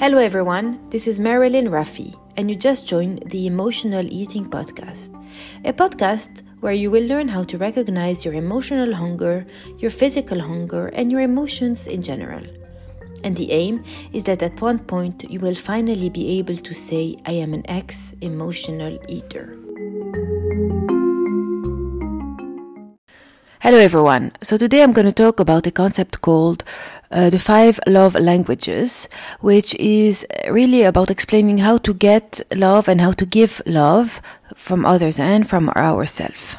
Hello, everyone. This is Marilyn Rafi, and you just joined the Emotional Eating Podcast, a podcast where you will learn how to recognize your emotional hunger, your physical hunger, and your emotions in general. And the aim is that at one point you will finally be able to say, I am an ex emotional eater. Hello, everyone. So, today I'm going to talk about a concept called uh, the five love languages, which is really about explaining how to get love and how to give love from others and from ourselves.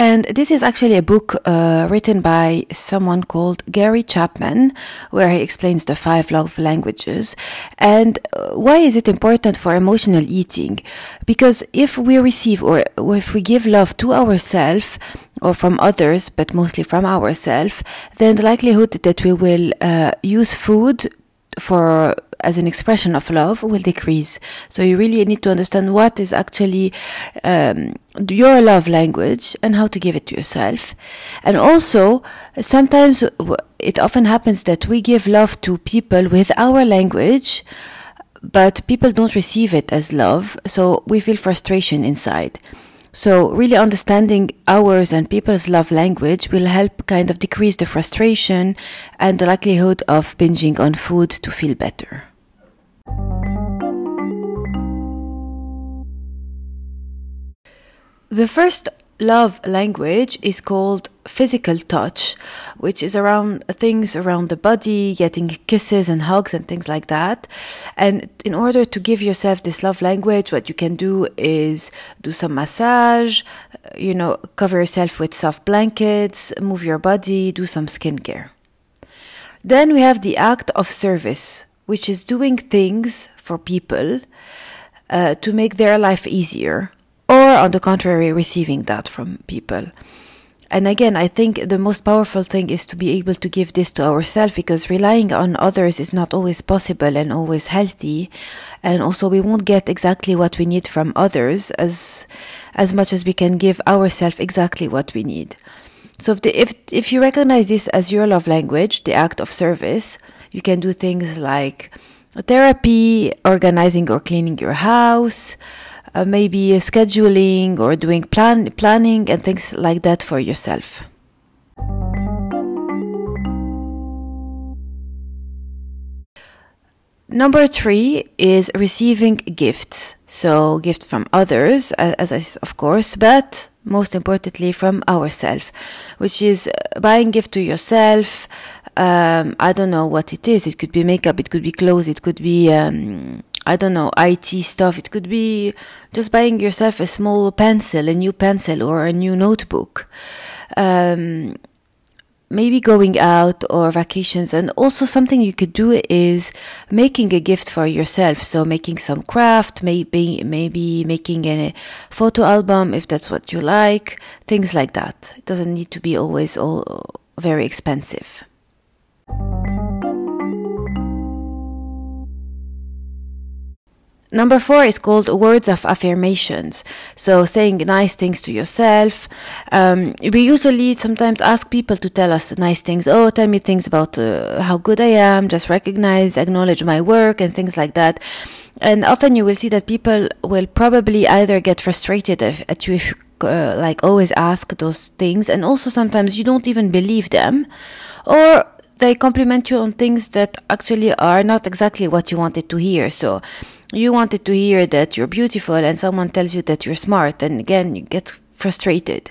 And this is actually a book uh, written by someone called Gary Chapman, where he explains the five love languages. And uh, why is it important for emotional eating? Because if we receive or if we give love to ourselves or from others, but mostly from ourselves, then the likelihood that we will uh, use food for as an expression of love will decrease. So you really need to understand what is actually um, your love language and how to give it to yourself. And also, sometimes it often happens that we give love to people with our language, but people don't receive it as love. So we feel frustration inside. So really understanding ours and people's love language will help kind of decrease the frustration and the likelihood of binging on food to feel better. The first love language is called physical touch, which is around things around the body, getting kisses and hugs and things like that. And in order to give yourself this love language, what you can do is do some massage, you know, cover yourself with soft blankets, move your body, do some skincare. Then we have the act of service, which is doing things for people uh, to make their life easier or on the contrary, receiving that from people. And again, I think the most powerful thing is to be able to give this to ourselves because relying on others is not always possible and always healthy. And also we won't get exactly what we need from others as, as much as we can give ourselves exactly what we need. So if, the, if, if you recognize this as your love language, the act of service, you can do things like therapy, organizing or cleaning your house, uh, maybe scheduling or doing plan planning and things like that for yourself. Number three is receiving gifts. So, gift from others, as I, of course, but most importantly from ourselves, which is uh, buying gift to yourself. Um, I don't know what it is. It could be makeup, it could be clothes, it could be um, I don't know, IT stuff. It could be just buying yourself a small pencil, a new pencil or a new notebook. Um, maybe going out or vacations. And also something you could do is making a gift for yourself. So making some craft, maybe, maybe making a photo album if that's what you like, things like that. It doesn't need to be always all very expensive. Number four is called words of affirmations. So saying nice things to yourself. Um, we usually sometimes ask people to tell us nice things. Oh, tell me things about uh, how good I am. Just recognize, acknowledge my work and things like that. And often you will see that people will probably either get frustrated at you if uh, like always ask those things. And also sometimes you don't even believe them or they compliment you on things that actually are not exactly what you wanted to hear. So you wanted to hear that you're beautiful and someone tells you that you're smart and again you get frustrated.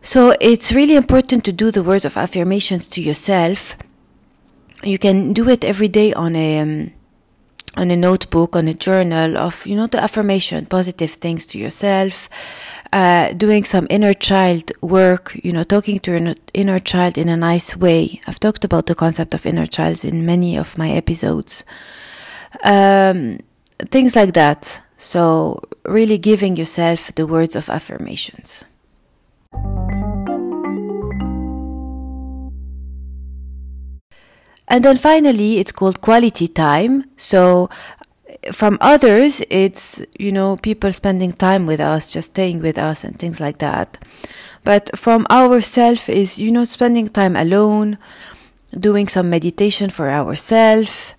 So it's really important to do the words of affirmations to yourself. You can do it every day on a um, on a notebook, on a journal of you know the affirmation, positive things to yourself uh, doing some inner child work, you know, talking to your inner child in a nice way. I've talked about the concept of inner child in many of my episodes. Um, things like that. So, really giving yourself the words of affirmations. And then finally, it's called quality time. So from others, it's, you know, people spending time with us, just staying with us and things like that. But from ourself is, you know, spending time alone, doing some meditation for ourselves,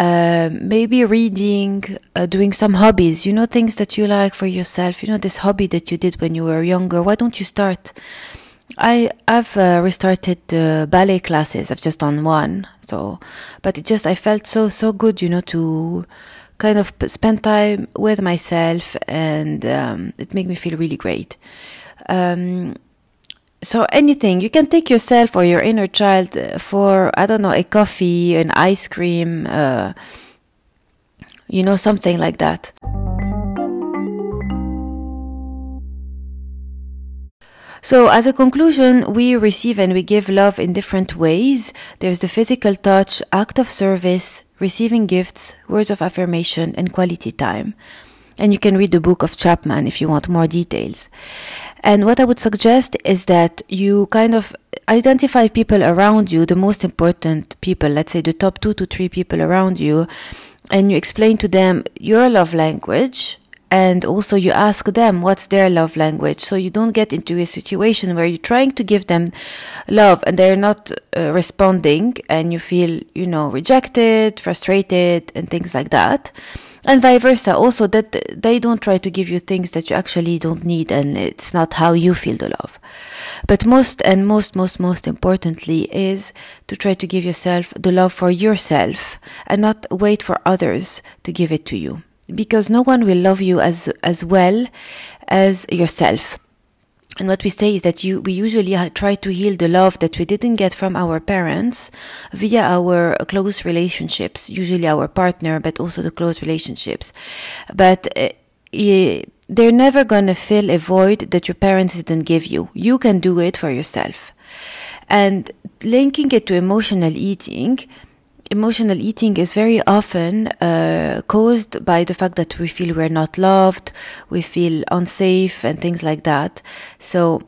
uh, maybe reading, uh, doing some hobbies, you know, things that you like for yourself. You know, this hobby that you did when you were younger. Why don't you start? I I've uh, restarted uh, ballet classes. I've just done one, so but it just I felt so so good, you know, to kind of spend time with myself, and um, it made me feel really great. Um, so anything you can take yourself or your inner child uh, for I don't know a coffee, an ice cream, uh, you know, something like that. So, as a conclusion, we receive and we give love in different ways. There's the physical touch, act of service, receiving gifts, words of affirmation, and quality time. And you can read the book of Chapman if you want more details. And what I would suggest is that you kind of identify people around you, the most important people, let's say the top two to three people around you, and you explain to them your love language and also you ask them what's their love language so you don't get into a situation where you're trying to give them love and they're not uh, responding and you feel you know rejected frustrated and things like that and vice versa. Also that they don't try to give you things that you actually don't need and it's not how you feel the love. But most and most most most importantly is to try to give yourself the love for yourself and not wait for others to give it to you. Because no one will love you as as well as yourself. And what we say is that you, we usually try to heal the love that we didn't get from our parents via our close relationships, usually our partner, but also the close relationships. But uh, they're never gonna fill a void that your parents didn't give you. You can do it for yourself. And linking it to emotional eating, emotional eating is very often uh, caused by the fact that we feel we're not loved, we feel unsafe, and things like that. So,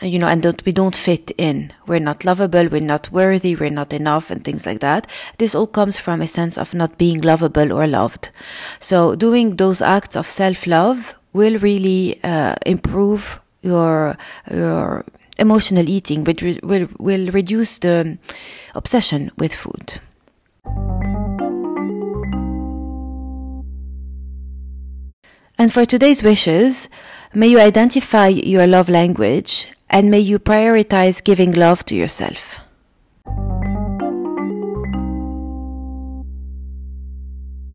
you know, and that we don't fit in. We're not lovable, we're not worthy, we're not enough, and things like that. This all comes from a sense of not being lovable or loved. So, doing those acts of self love will really uh, improve your your emotional eating, which will, will reduce the um, obsession with food. And for today's wishes, may you identify your love language and may you prioritize giving love to yourself.